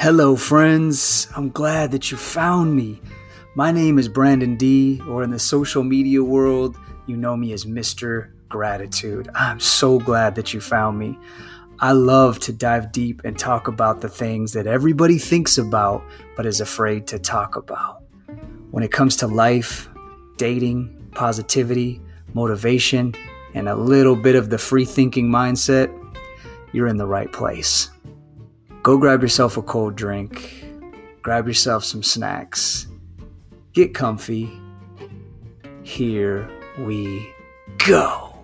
Hello, friends. I'm glad that you found me. My name is Brandon D, or in the social media world, you know me as Mr. Gratitude. I'm so glad that you found me. I love to dive deep and talk about the things that everybody thinks about but is afraid to talk about. When it comes to life, dating, positivity, motivation, and a little bit of the free thinking mindset, you're in the right place. Go grab yourself a cold drink, grab yourself some snacks, get comfy. Here we go.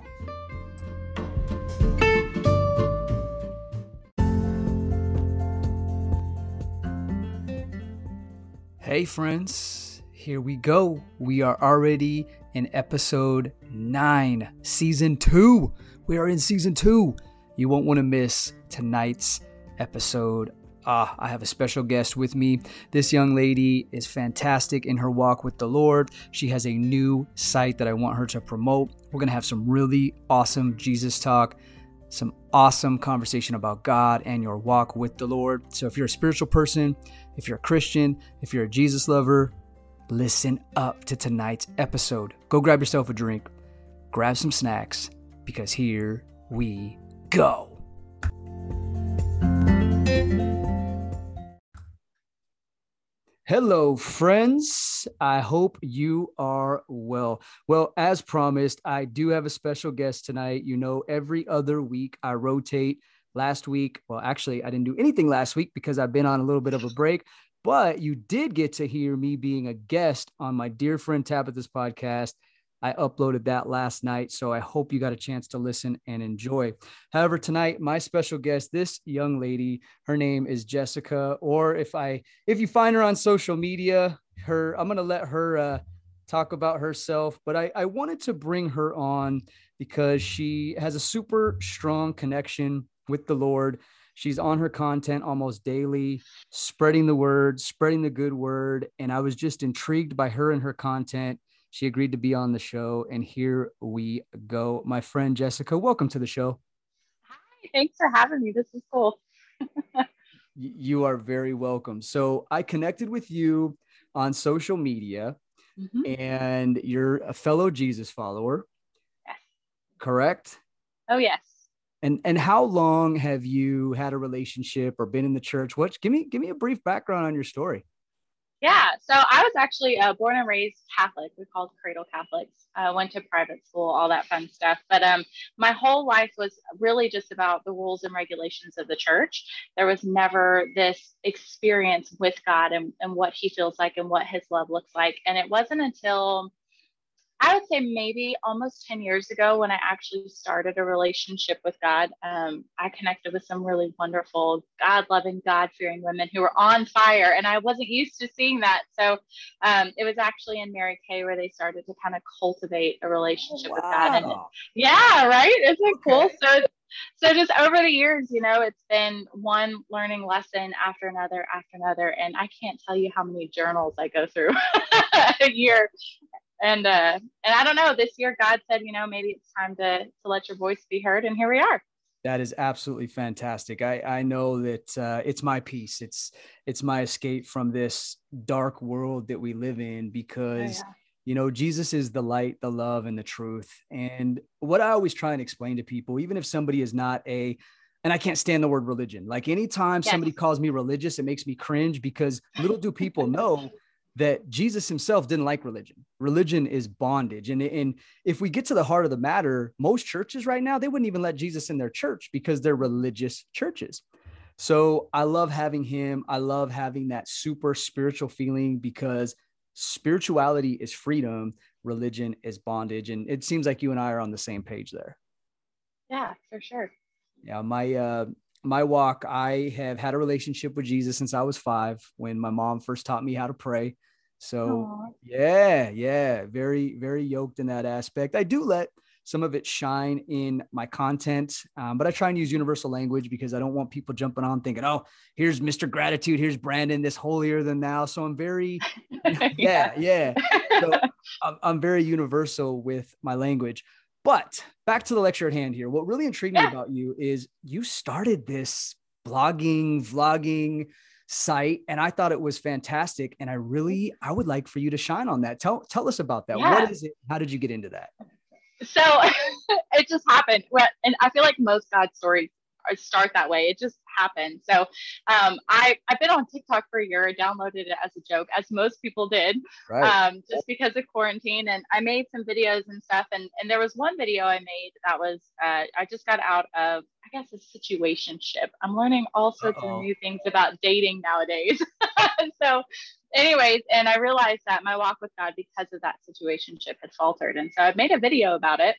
Hey, friends, here we go. We are already in episode nine, season two. We are in season two. You won't want to miss tonight's episode. Ah, I have a special guest with me. This young lady is fantastic in her walk with the Lord. She has a new site that I want her to promote. We're going to have some really awesome Jesus talk, some awesome conversation about God and your walk with the Lord. So, if you're a spiritual person, if you're a Christian, if you're a Jesus lover, listen up to tonight's episode. Go grab yourself a drink, grab some snacks, because here we go. Hello, friends. I hope you are well. Well, as promised, I do have a special guest tonight. You know, every other week I rotate. Last week, well, actually, I didn't do anything last week because I've been on a little bit of a break, but you did get to hear me being a guest on my dear friend Tabitha's podcast. I uploaded that last night, so I hope you got a chance to listen and enjoy. However, tonight my special guest, this young lady, her name is Jessica, or if I if you find her on social media, her I'm gonna let her uh, talk about herself. But I, I wanted to bring her on because she has a super strong connection with the Lord. She's on her content almost daily, spreading the word, spreading the good word. And I was just intrigued by her and her content she agreed to be on the show, and here we go. My friend Jessica, welcome to the show. Hi, thanks for having me. This is cool. you are very welcome. So, I connected with you on social media, mm-hmm. and you're a fellow Jesus follower. Yes. Correct? Oh, yes. And and how long have you had a relationship or been in the church? What give me give me a brief background on your story. Yeah, so I was actually uh, born and raised Catholic. We called cradle Catholics. I uh, went to private school, all that fun stuff. But um, my whole life was really just about the rules and regulations of the church. There was never this experience with God and, and what He feels like and what His love looks like. And it wasn't until I would say maybe almost 10 years ago when I actually started a relationship with God, um, I connected with some really wonderful, God loving, God fearing women who were on fire. And I wasn't used to seeing that. So um, it was actually in Mary Kay where they started to kind of cultivate a relationship wow. with God. And yeah, right? Isn't it cool? So so just over the years you know it's been one learning lesson after another after another and i can't tell you how many journals i go through a year and uh and i don't know this year god said you know maybe it's time to to let your voice be heard and here we are that is absolutely fantastic i i know that uh, it's my peace it's it's my escape from this dark world that we live in because oh, yeah. you know jesus is the light the love and the truth and what i always try and explain to people even if somebody is not a and I can't stand the word religion. Like anytime yes. somebody calls me religious, it makes me cringe because little do people know that Jesus himself didn't like religion. Religion is bondage. And, and if we get to the heart of the matter, most churches right now, they wouldn't even let Jesus in their church because they're religious churches. So I love having him. I love having that super spiritual feeling because spirituality is freedom, religion is bondage. And it seems like you and I are on the same page there. Yeah, for sure. Yeah, my uh my walk, I have had a relationship with Jesus since I was five when my mom first taught me how to pray. So Aww. yeah, yeah, very, very yoked in that aspect. I do let some of it shine in my content, um, but I try and use universal language because I don't want people jumping on thinking, "Oh, here's Mr. Gratitude, here's Brandon, this holier than thou." So I'm very, yeah, yeah. So I'm, I'm very universal with my language. But back to the lecture at hand here. What really intrigued me about you is you started this blogging, vlogging, site and I thought it was fantastic. And I really, I would like for you to shine on that. Tell, tell us about that. Yeah. What is it? How did you get into that? So it just happened. And I feel like most God stories start that way. It just happened. So um, I I've been on TikTok for a year. I downloaded it as a joke, as most people did, right. um, just because of quarantine. And I made some videos and stuff. And and there was one video I made that was uh, I just got out of I guess a situation ship. I'm learning all sorts Uh-oh. of new things about dating nowadays. so anyways, and I realized that my walk with God because of that situation ship had faltered. And so I made a video about it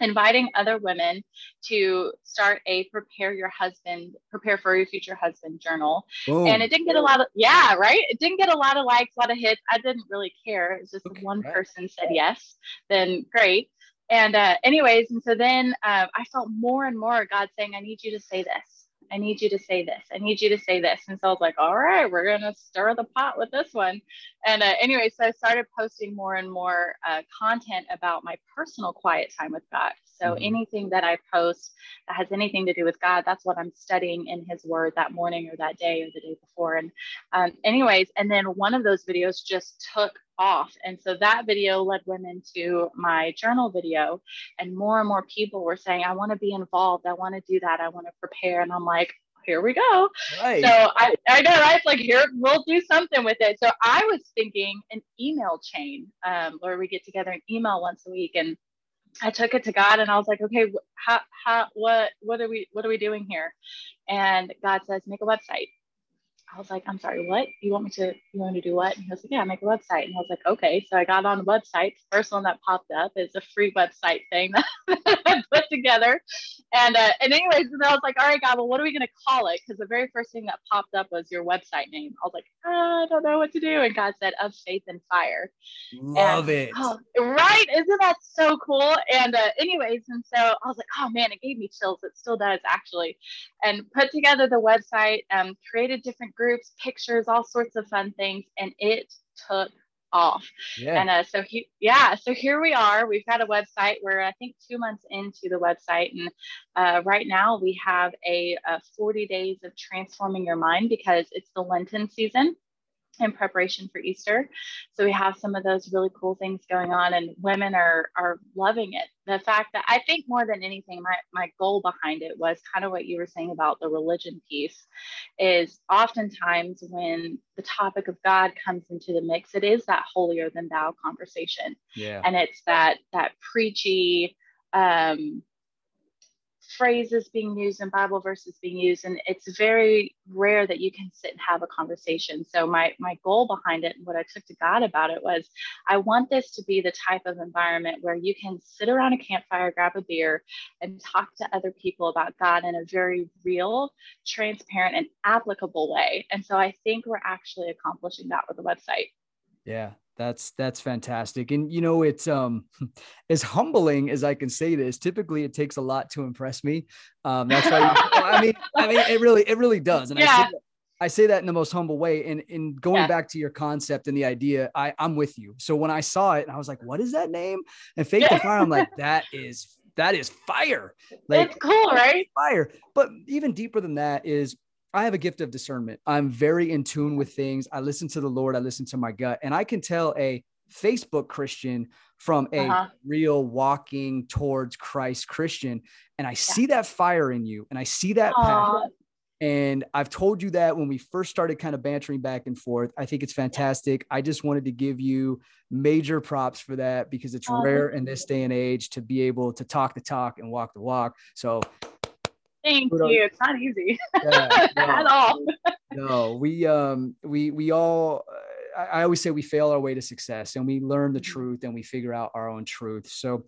inviting other women to start a prepare your husband prepare for your future husband journal. Boom. and it didn't get a lot of yeah right? It didn't get a lot of likes a lot of hits. I didn't really care. It's just okay, one person said yes then great. And uh, anyways and so then uh, i felt more and more god saying i need you to say this I need you to say this. I need you to say this. And so I was like, all right, we're going to stir the pot with this one. And uh, anyway, so I started posting more and more uh, content about my personal quiet time with God. So mm-hmm. anything that I post that has anything to do with God, that's what I'm studying in His Word that morning or that day or the day before. And um, anyways, and then one of those videos just took off. And so that video led women to my journal video. And more and more people were saying, I want to be involved. I want to do that. I want to prepare. And I'm like, here we go. Right. So I, I know, right? It's like, here, we'll do something with it. So I was thinking an email chain um, where we get together and email once a week. And I took it to God and I was like, okay, how, how, what, what are we, what are we doing here? And God says, make a website. I was like, I'm sorry, what? You want me to, you want me to do what? And he was like, yeah, make a website. And I was like, okay. So I got on the website. The first one that popped up is a free website thing that I put together. And, uh, and anyways, and I was like, all right, God, well, what are we going to call it? Because the very first thing that popped up was your website name. I was like, ah, I don't know what to do. And God said, of faith and fire. Love and, it. Oh, right. Isn't that so cool? And uh, anyways, and so I was like, oh man, it gave me chills. It still does actually. And put together the website, um, created different groups, pictures, all sorts of fun things, and it took off. Yeah. And uh, so he, yeah, so here we are. We've got a website. We're I think two months into the website, and uh, right now we have a, a 40 days of transforming your mind because it's the Lenten season in preparation for Easter. So we have some of those really cool things going on and women are are loving it. The fact that I think more than anything, my, my goal behind it was kind of what you were saying about the religion piece is oftentimes when the topic of God comes into the mix, it is that holier than thou conversation. Yeah. And it's that that preachy um phrases being used and Bible verses being used, and it's very rare that you can sit and have a conversation. So my my goal behind it and what I took to God about it was, I want this to be the type of environment where you can sit around a campfire, grab a beer, and talk to other people about God in a very real, transparent, and applicable way. And so I think we're actually accomplishing that with the website. Yeah, that's that's fantastic. And you know, it's um as humbling as I can say this, typically it takes a lot to impress me. Um that's why I mean I mean it really it really does. And yeah. I say that, I say that in the most humble way. And in going yeah. back to your concept and the idea, I, I'm with you. So when I saw it and I was like, what is that name? And Faith yeah. Fire, I'm like, that is that is fire. Like it's cool, right? Fire. But even deeper than that is I have a gift of discernment. I'm very in tune with things. I listen to the Lord, I listen to my gut, and I can tell a Facebook Christian from a uh-huh. real walking towards Christ Christian. And I yeah. see that fire in you and I see that passion. And I've told you that when we first started kind of bantering back and forth. I think it's fantastic. I just wanted to give you major props for that because it's rare in this day and age to be able to talk the talk and walk the walk. So Thank you. It's not easy yeah, no, at all. no, we um we we all I, I always say we fail our way to success and we learn the mm-hmm. truth and we figure out our own truth. So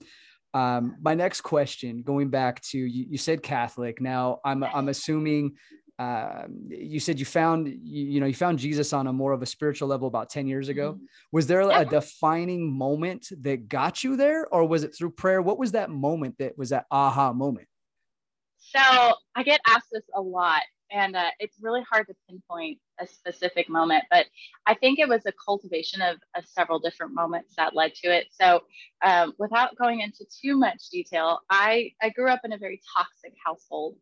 um, my next question, going back to you, you said Catholic. Now I'm I'm assuming uh, you said you found you, you, know you found Jesus on a more of a spiritual level about 10 years ago. Mm-hmm. Was there a defining moment that got you there or was it through prayer? What was that moment that was that aha moment? So I get asked this a lot, and uh, it's really hard to pinpoint a specific moment, but I think it was a cultivation of, of several different moments that led to it. So, um, without going into too much detail, I, I grew up in a very toxic household.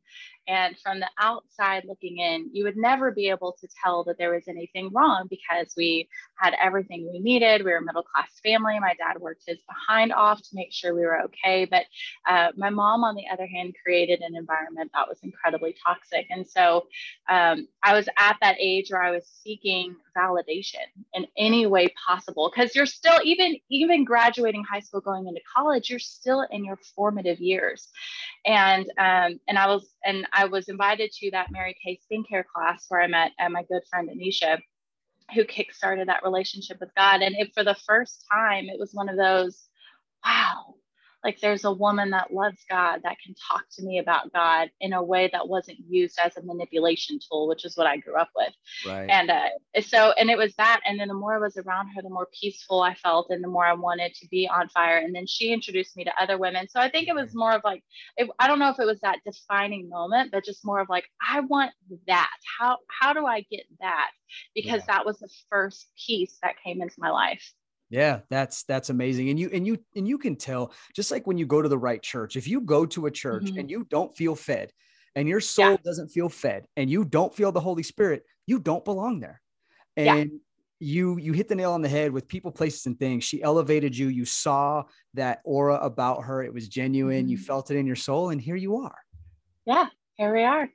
And from the outside looking in, you would never be able to tell that there was anything wrong because we had everything we needed. We were a middle class family. My dad worked his behind off to make sure we were okay. But uh, my mom, on the other hand, created an environment that was incredibly toxic. And so um, I was at that age where I was seeking validation in any way possible. Because you're still even even graduating high school going into college you're still in your formative years. And um, and i was and i was invited to that mary kay skincare class where i met uh, my good friend anisha who kickstarted that relationship with god. And it, for the first time it was one of those wow like there's a woman that loves God that can talk to me about God in a way that wasn't used as a manipulation tool, which is what I grew up with. Right. And uh, so, and it was that. And then the more I was around her, the more peaceful I felt and the more I wanted to be on fire. And then she introduced me to other women. So I think it was more of like, it, I don't know if it was that defining moment, but just more of like, I want that. How, how do I get that? Because yeah. that was the first piece that came into my life. Yeah, that's that's amazing. And you and you and you can tell just like when you go to the right church. If you go to a church mm-hmm. and you don't feel fed and your soul yeah. doesn't feel fed and you don't feel the Holy Spirit, you don't belong there. And yeah. you you hit the nail on the head with people, places and things. She elevated you. You saw that aura about her. It was genuine. Mm-hmm. You felt it in your soul and here you are. Yeah, here we are.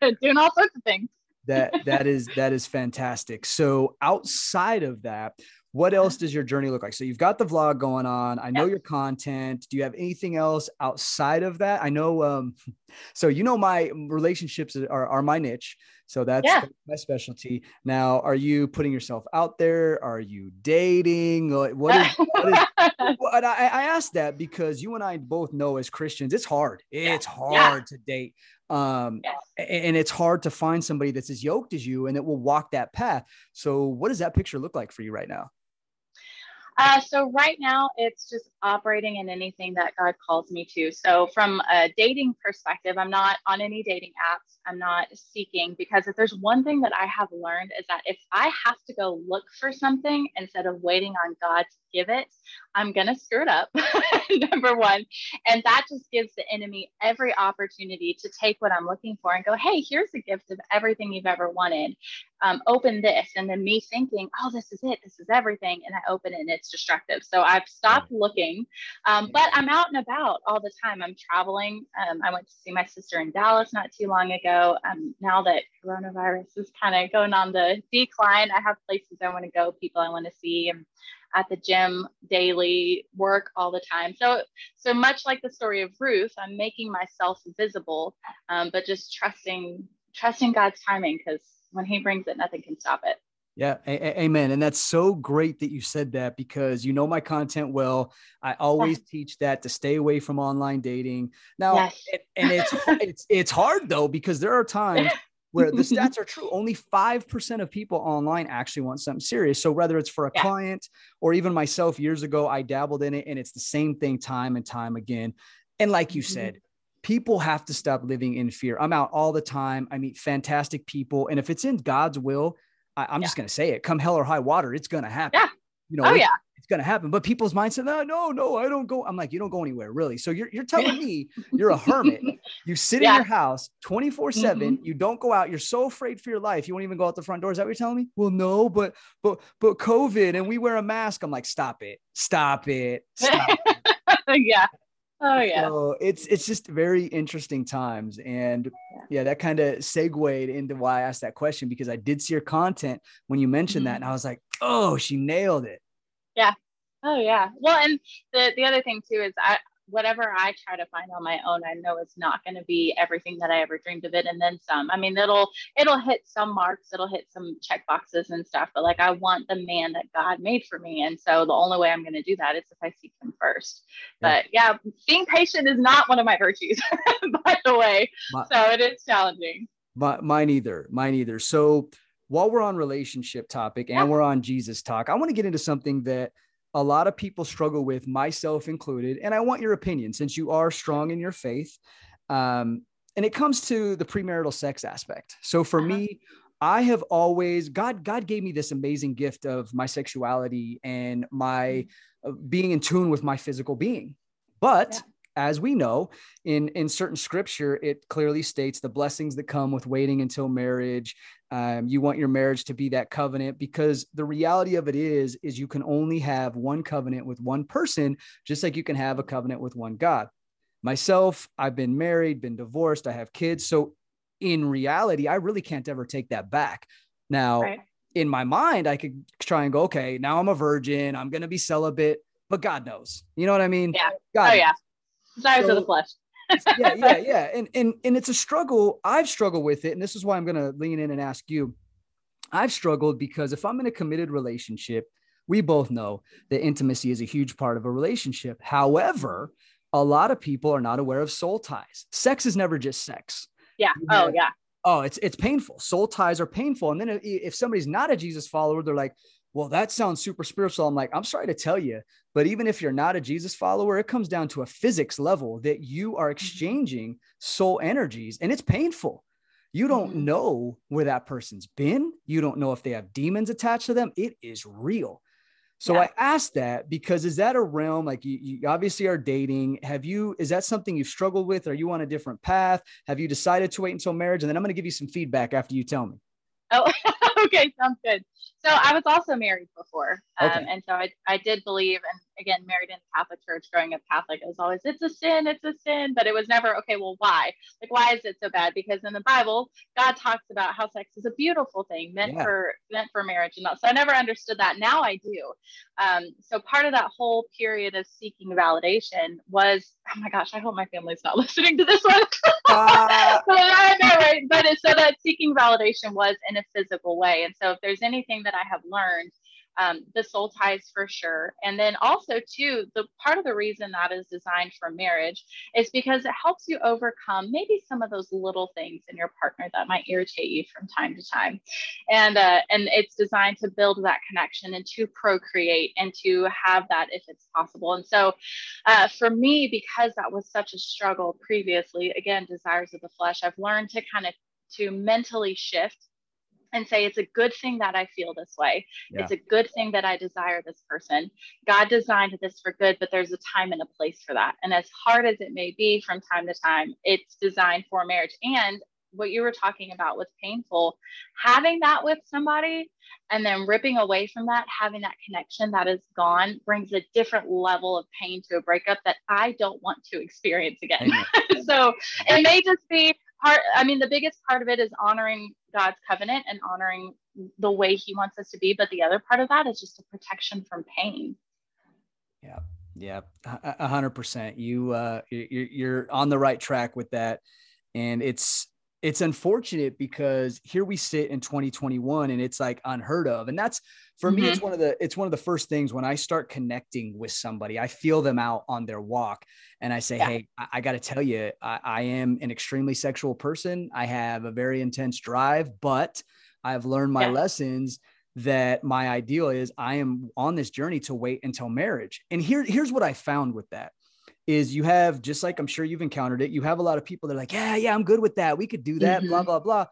Doing all sorts of things. that that is that is fantastic. So outside of that, what else does your journey look like? So you've got the vlog going on. I know your content. Do you have anything else outside of that? I know. Um, so you know my relationships are, are my niche. So that's yeah. my specialty. Now, are you putting yourself out there? Are you dating? What is? What is well, I, I asked that because you and I both know as Christians, it's hard. It's yeah. hard yeah. to date um yes. and it's hard to find somebody that's as yoked as you and it will walk that path so what does that picture look like for you right now uh, so right now, it's just operating in anything that God calls me to. So from a dating perspective, I'm not on any dating apps. I'm not seeking because if there's one thing that I have learned is that if I have to go look for something instead of waiting on God to give it, I'm going to screw it up, number one. And that just gives the enemy every opportunity to take what I'm looking for and go, hey, here's a gift of everything you've ever wanted. Um, open this. And then me thinking, oh, this is it. This is everything. And I open it and it's destructive. So I've stopped looking, um, but I'm out and about all the time. I'm traveling. Um, I went to see my sister in Dallas not too long ago. Um, now that coronavirus is kind of going on the decline, I have places I want to go, people I want to see. And at the gym daily, work all the time. So, so much like the story of Ruth, I'm making myself visible, um, but just trusting, trusting God's timing because when He brings it, nothing can stop it. Yeah, a- amen. And that's so great that you said that because you know my content well. I always yes. teach that to stay away from online dating. Now, yes. it, and it's it's it's hard though because there are times where the stats are true. Only 5% of people online actually want something serious. So whether it's for a yeah. client or even myself years ago, I dabbled in it and it's the same thing time and time again. And like you mm-hmm. said, people have to stop living in fear. I'm out all the time. I meet fantastic people. And if it's in God's will, I, am yeah. just going to say it come hell or high water, it's going to happen. Yeah. You know, oh, yeah it's going to happen. But people's mindset, no, no, no, I don't go. I'm like, you don't go anywhere, really. So you're, you're telling me you're a hermit. You sit yeah. in your house 24 mm-hmm. 7. You don't go out. You're so afraid for your life. You won't even go out the front door. Is that what you're telling me? Well, no, but, but, but COVID and we wear a mask. I'm like, stop it. Stop it. Stop it. yeah. Oh yeah. So it's it's just very interesting times. And yeah that kind of segued into why I asked that question because I did see your content when you mentioned mm-hmm. that. And I was like, oh, she nailed it. Yeah. Oh yeah. Well, and the the other thing too is I whatever I try to find on my own, I know it's not going to be everything that I ever dreamed of it, and then some. I mean, it'll it'll hit some marks, it'll hit some check boxes and stuff. But like, I want the man that God made for me, and so the only way I'm going to do that is if I seek Him first. Yeah. But yeah, being patient is not one of my virtues, by the way. My, so it is challenging. My, mine either. Mine either. So while we're on relationship topic and yeah. we're on Jesus talk, I want to get into something that a lot of people struggle with, myself included. And I want your opinion since you are strong in your faith. Um, and it comes to the premarital sex aspect. So for uh-huh. me, I have always God God gave me this amazing gift of my sexuality and my uh, being in tune with my physical being. But yeah. As we know, in in certain scripture, it clearly states the blessings that come with waiting until marriage. Um, you want your marriage to be that covenant because the reality of it is is you can only have one covenant with one person, just like you can have a covenant with one God. Myself, I've been married, been divorced, I have kids, so in reality, I really can't ever take that back. Now, right. in my mind, I could try and go, okay, now I'm a virgin, I'm going to be celibate, but God knows. You know what I mean? Yeah. God oh, yeah. Desires so, of the flesh. yeah, yeah, yeah. And, and, and it's a struggle. I've struggled with it. And this is why I'm going to lean in and ask you. I've struggled because if I'm in a committed relationship, we both know that intimacy is a huge part of a relationship. However, a lot of people are not aware of soul ties. Sex is never just sex. Yeah. Oh, yeah. Oh, it's it's painful. Soul ties are painful. And then if, if somebody's not a Jesus follower, they're like, well, that sounds super spiritual. I'm like, I'm sorry to tell you, but even if you're not a Jesus follower, it comes down to a physics level that you are mm-hmm. exchanging soul energies and it's painful. You don't mm-hmm. know where that person's been. You don't know if they have demons attached to them. It is real. So yeah. I asked that because is that a realm like you, you, obviously are dating? Have you is that something you've struggled with? Are you on a different path? Have you decided to wait until marriage? And then I'm going to give you some feedback after you tell me. Oh, okay, sounds good. So I was also married before, um, okay. and so I, I did believe, and again, married in the Catholic Church, growing up Catholic, it was always it's a sin, it's a sin, but it was never okay. Well, why? Like, why is it so bad? Because in the Bible, God talks about how sex is a beautiful thing meant yeah. for meant for marriage, and that. So I never understood that. Now I do. Um, so part of that whole period of seeking validation was, oh my gosh, I hope my family's not listening to this one. uh, but I know, right? But so that seeking validation was in a physical way, and so if there's anything that I have learned um, the soul ties for sure. And then also, too, the part of the reason that is designed for marriage is because it helps you overcome maybe some of those little things in your partner that might irritate you from time to time. And uh, and it's designed to build that connection and to procreate and to have that if it's possible. And so, uh, for me, because that was such a struggle previously, again, desires of the flesh, I've learned to kind of to mentally shift and say it's a good thing that I feel this way. Yeah. It's a good thing that I desire this person. God designed this for good, but there's a time and a place for that. And as hard as it may be from time to time, it's designed for marriage. And what you were talking about was painful. Having that with somebody and then ripping away from that, having that connection that is gone brings a different level of pain to a breakup that I don't want to experience again. so it may just be part i mean the biggest part of it is honoring god's covenant and honoring the way he wants us to be but the other part of that is just a protection from pain. Yeah yeah a hundred percent. You uh you're, you're on the right track with that. And it's it's unfortunate because here we sit in 2021 and it's like unheard of and that's for mm-hmm. me it's mm-hmm. one of the it's one of the first things when i start connecting with somebody i feel them out on their walk and i say yeah. hey i, I got to tell you I, I am an extremely sexual person i have a very intense drive but i've learned my yeah. lessons that my ideal is i am on this journey to wait until marriage and here here's what i found with that is you have just like I'm sure you've encountered it. You have a lot of people that are like, yeah, yeah, I'm good with that. We could do that, mm-hmm. blah blah blah.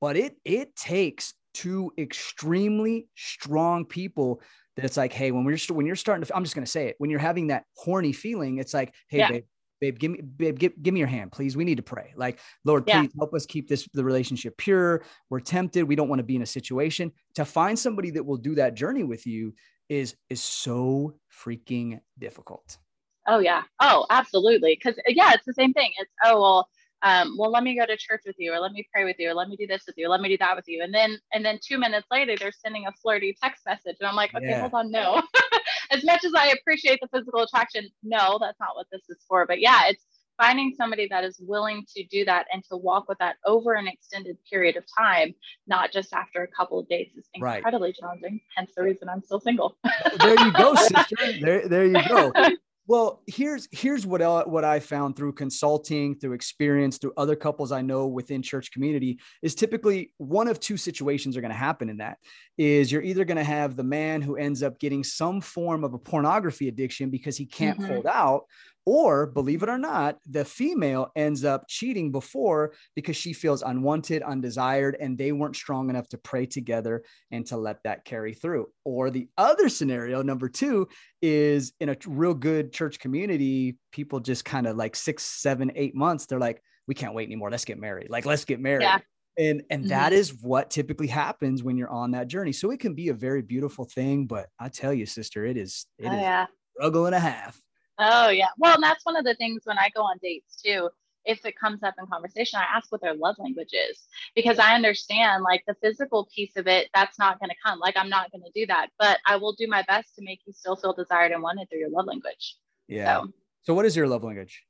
But it it takes two extremely strong people that it's like, hey, when we're when you're starting to, I'm just gonna say it, when you're having that horny feeling, it's like, hey, yeah. babe, babe, give me, babe, give, give me your hand, please. We need to pray. Like, Lord, yeah. please help us keep this the relationship pure. We're tempted. We don't want to be in a situation. To find somebody that will do that journey with you is is so freaking difficult. Oh yeah. Oh, absolutely. Because yeah, it's the same thing. It's oh well, um, well let me go to church with you, or let me pray with you, or let me do this with you, or let me do that with you, and then and then two minutes later they're sending a flirty text message, and I'm like, okay, yeah. hold on, no. as much as I appreciate the physical attraction, no, that's not what this is for. But yeah, it's finding somebody that is willing to do that and to walk with that over an extended period of time, not just after a couple of days, is incredibly right. challenging. Hence the reason I'm still single. there you go, sister. There, there you go. Well, here's here's what I, what I found through consulting, through experience, through other couples I know within church community is typically one of two situations are going to happen in that is you're either going to have the man who ends up getting some form of a pornography addiction because he can't mm-hmm. hold out Or believe it or not, the female ends up cheating before because she feels unwanted, undesired, and they weren't strong enough to pray together and to let that carry through. Or the other scenario, number two, is in a real good church community, people just kind of like six, seven, eight months, they're like, we can't wait anymore. Let's get married. Like, let's get married. Yeah. And and mm-hmm. that is what typically happens when you're on that journey. So it can be a very beautiful thing, but I tell you, sister, it is it oh, is yeah. struggle and a half. Oh yeah. Well, and that's one of the things when I go on dates too. If it comes up in conversation, I ask what their love language is because I understand like the physical piece of it, that's not going to come. Like I'm not going to do that, but I will do my best to make you still feel desired and wanted through your love language. Yeah. So, so what is your love language?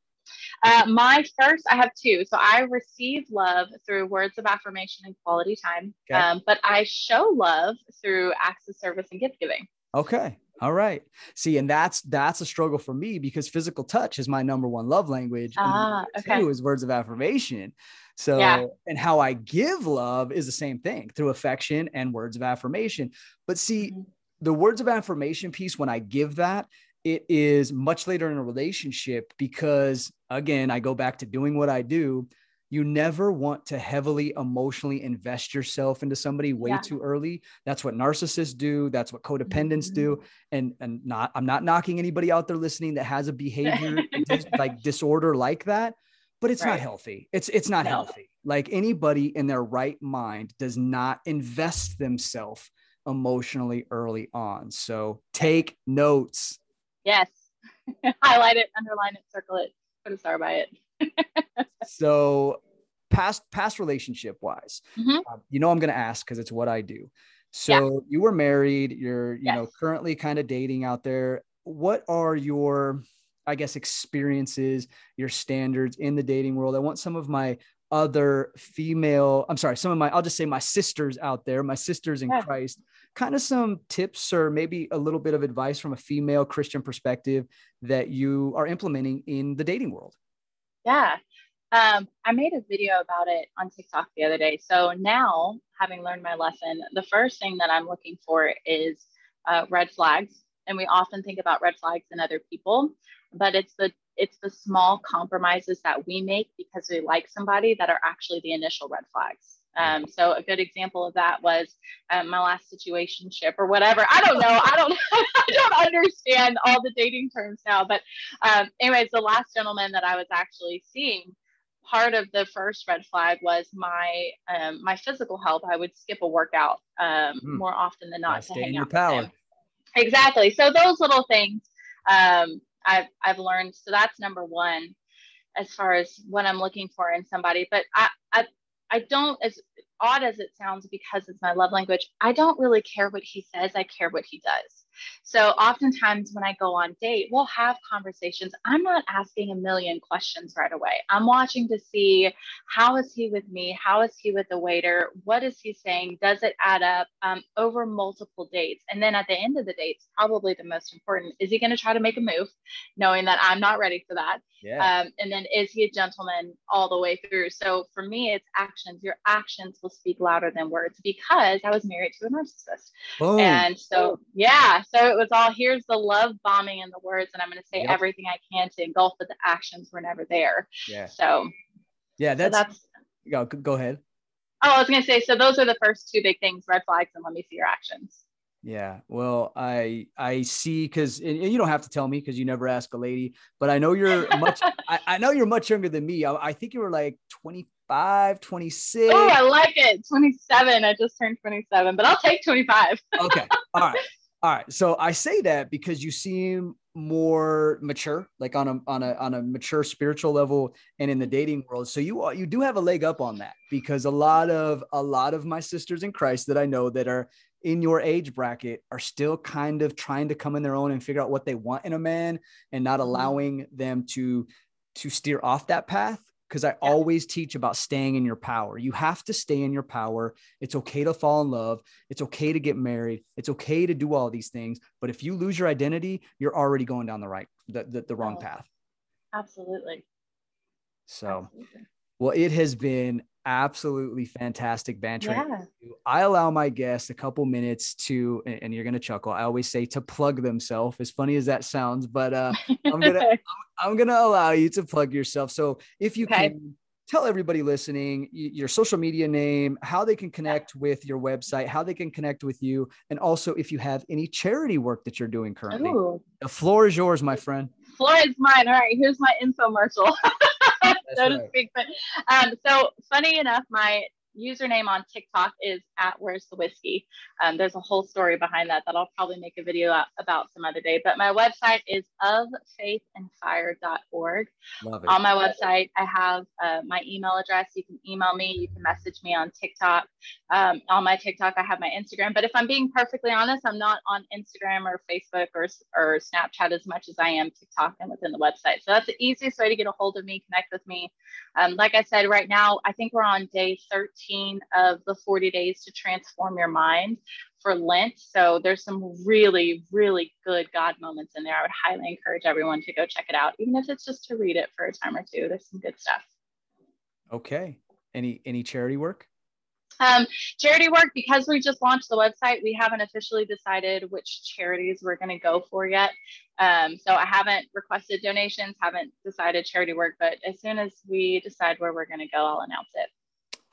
Uh, my first, I have two. So I receive love through words of affirmation and quality time, okay. um, but I show love through acts of service and gift giving. Okay. All right. See, and that's that's a struggle for me because physical touch is my number one love language. Ah, okay. Two is words of affirmation. So, yeah. and how I give love is the same thing through affection and words of affirmation. But see, mm-hmm. the words of affirmation piece, when I give that, it is much later in a relationship because, again, I go back to doing what I do you never want to heavily emotionally invest yourself into somebody way yeah. too early. That's what narcissists do. That's what codependents mm-hmm. do and and not i'm not knocking anybody out there listening that has a behavior dis, like disorder like that but it's right. not healthy. It's it's not no. healthy. Like anybody in their right mind does not invest themselves emotionally early on. So take notes. Yes. Highlight it underline it circle it put a star by it. So past past relationship wise mm-hmm. um, you know i'm going to ask because it's what i do so yeah. you were married you're you yes. know currently kind of dating out there what are your i guess experiences your standards in the dating world i want some of my other female i'm sorry some of my i'll just say my sisters out there my sisters in yeah. christ kind of some tips or maybe a little bit of advice from a female christian perspective that you are implementing in the dating world yeah. Um, I made a video about it on TikTok the other day. So now, having learned my lesson, the first thing that I'm looking for is uh, red flags. And we often think about red flags in other people, but it's the it's the small compromises that we make because we like somebody that are actually the initial red flags. Um, so a good example of that was um, my last situation ship or whatever. I don't know. I don't. I don't understand all the dating terms now. But um, anyways, the last gentleman that I was actually seeing, part of the first red flag was my um, my physical health. I would skip a workout um, mm. more often than not to hang out power. With him. Exactly. So those little things um, I've I've learned. So that's number one as far as what I'm looking for in somebody. But I, I I don't, as odd as it sounds, because it's my love language, I don't really care what he says. I care what he does. So oftentimes when I go on date, we'll have conversations. I'm not asking a million questions right away. I'm watching to see how is he with me? How is he with the waiter? What is he saying? Does it add up um, over multiple dates? And then at the end of the dates, probably the most important, is he going to try to make a move, knowing that I'm not ready for that? Yeah. Um, and then is he a gentleman all the way through? So for me, it's actions. Your actions will speak louder than words because I was married to a narcissist. And so, yeah, so it was all here's the love bombing in the words, and I'm going to say yep. everything I can to engulf, but the actions were never there. Yeah. So, yeah, that's, so that's go, go ahead. Oh, I was going to say, so those are the first two big things red flags, and let me see your actions. Yeah, well, I I see because you don't have to tell me because you never ask a lady, but I know you're much. I, I, know you're much younger than me. I, I think you were like 25, 26. Oh, I like it. 27. I just turned 27, but I'll take 25. okay. All right. All right. So I say that because you seem more mature, like on a on a on a mature spiritual level and in the dating world. So you you do have a leg up on that because a lot of a lot of my sisters in Christ that I know that are in your age bracket are still kind of trying to come in their own and figure out what they want in a man and not mm-hmm. allowing them to to steer off that path because I yeah. always teach about staying in your power. You have to stay in your power. It's okay to fall in love. It's okay to get married. It's okay to do all these things. But if you lose your identity, you're already going down the right, the, the, the wrong oh, path. Absolutely. So, Absolutely. well, it has been absolutely fantastic bantering. Yeah. I allow my guests a couple minutes to, and you're gonna chuckle. I always say to plug themselves. As funny as that sounds, but uh, I'm gonna I'm, gonna allow you to plug yourself. So if you okay. can tell everybody listening your social media name, how they can connect with your website, how they can connect with you, and also if you have any charity work that you're doing currently. Ooh. The floor is yours, my friend. Floor is mine. All right, here's my infomercial. so to speak. But um, so funny enough, my username on TikTok is at Where's the Whiskey. Um, there's a whole story behind that that I'll probably make a video about some other day. But my website is offaithandfire.org. Love it. On my website, I have uh, my email address. You can email me. You can message me on TikTok. Um, on my TikTok, I have my Instagram. But if I'm being perfectly honest, I'm not on Instagram or Facebook or, or Snapchat as much as I am TikTok and within the website. So that's the easiest way to get a hold of me, connect with me. Um, like I said, right now, I think we're on day 13 of the 40 days to transform your mind for Lent. So there's some really, really good God moments in there. I would highly encourage everyone to go check it out, even if it's just to read it for a time or two. There's some good stuff. Okay. Any any charity work? Um, charity work, because we just launched the website, we haven't officially decided which charities we're going to go for yet. Um, so I haven't requested donations, haven't decided charity work, but as soon as we decide where we're going to go, I'll announce it.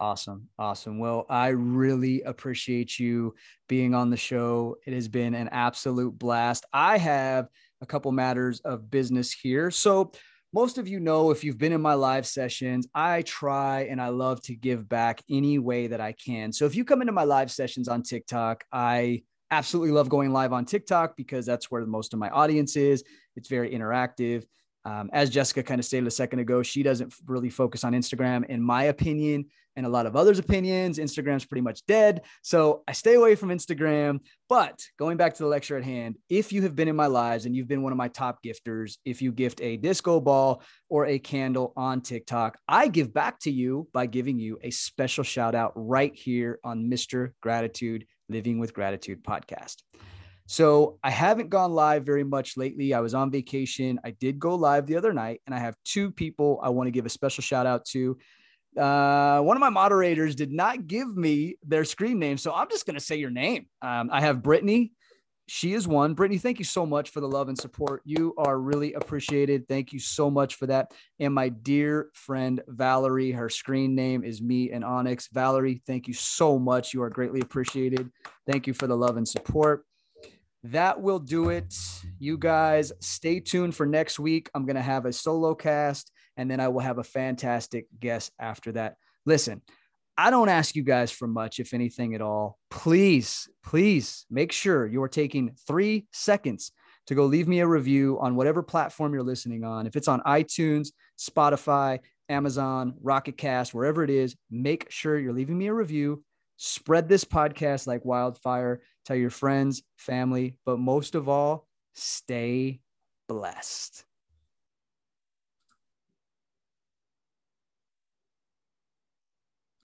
Awesome. Awesome. Well, I really appreciate you being on the show. It has been an absolute blast. I have a couple matters of business here. So, most of you know if you've been in my live sessions, I try and I love to give back any way that I can. So if you come into my live sessions on TikTok, I absolutely love going live on TikTok because that's where most of my audience is. It's very interactive. Um, as Jessica kind of stated a second ago, she doesn't really focus on Instagram, in my opinion, and a lot of others' opinions. Instagram's pretty much dead. So I stay away from Instagram. But going back to the lecture at hand, if you have been in my lives and you've been one of my top gifters, if you gift a disco ball or a candle on TikTok, I give back to you by giving you a special shout out right here on Mr. Gratitude Living with Gratitude podcast. So I haven't gone live very much lately. I was on vacation. I did go live the other night, and I have two people I want to give a special shout out to. Uh, one of my moderators did not give me their screen name, so I'm just going to say your name. Um, I have Brittany. She is one. Brittany, thank you so much for the love and support. You are really appreciated. Thank you so much for that. And my dear friend Valerie, her screen name is me and Onyx. Valerie, thank you so much. You are greatly appreciated. Thank you for the love and support that will do it. You guys stay tuned for next week. I'm going to have a solo cast and then I will have a fantastic guest after that. Listen, I don't ask you guys for much, if anything at all. Please, please make sure you are taking three seconds to go leave me a review on whatever platform you're listening on. If it's on iTunes, Spotify, Amazon, Pocket Cast, wherever it is, make sure you're leaving me a review. Spread this podcast like wildfire tell your friends, family, but most of all, stay blessed.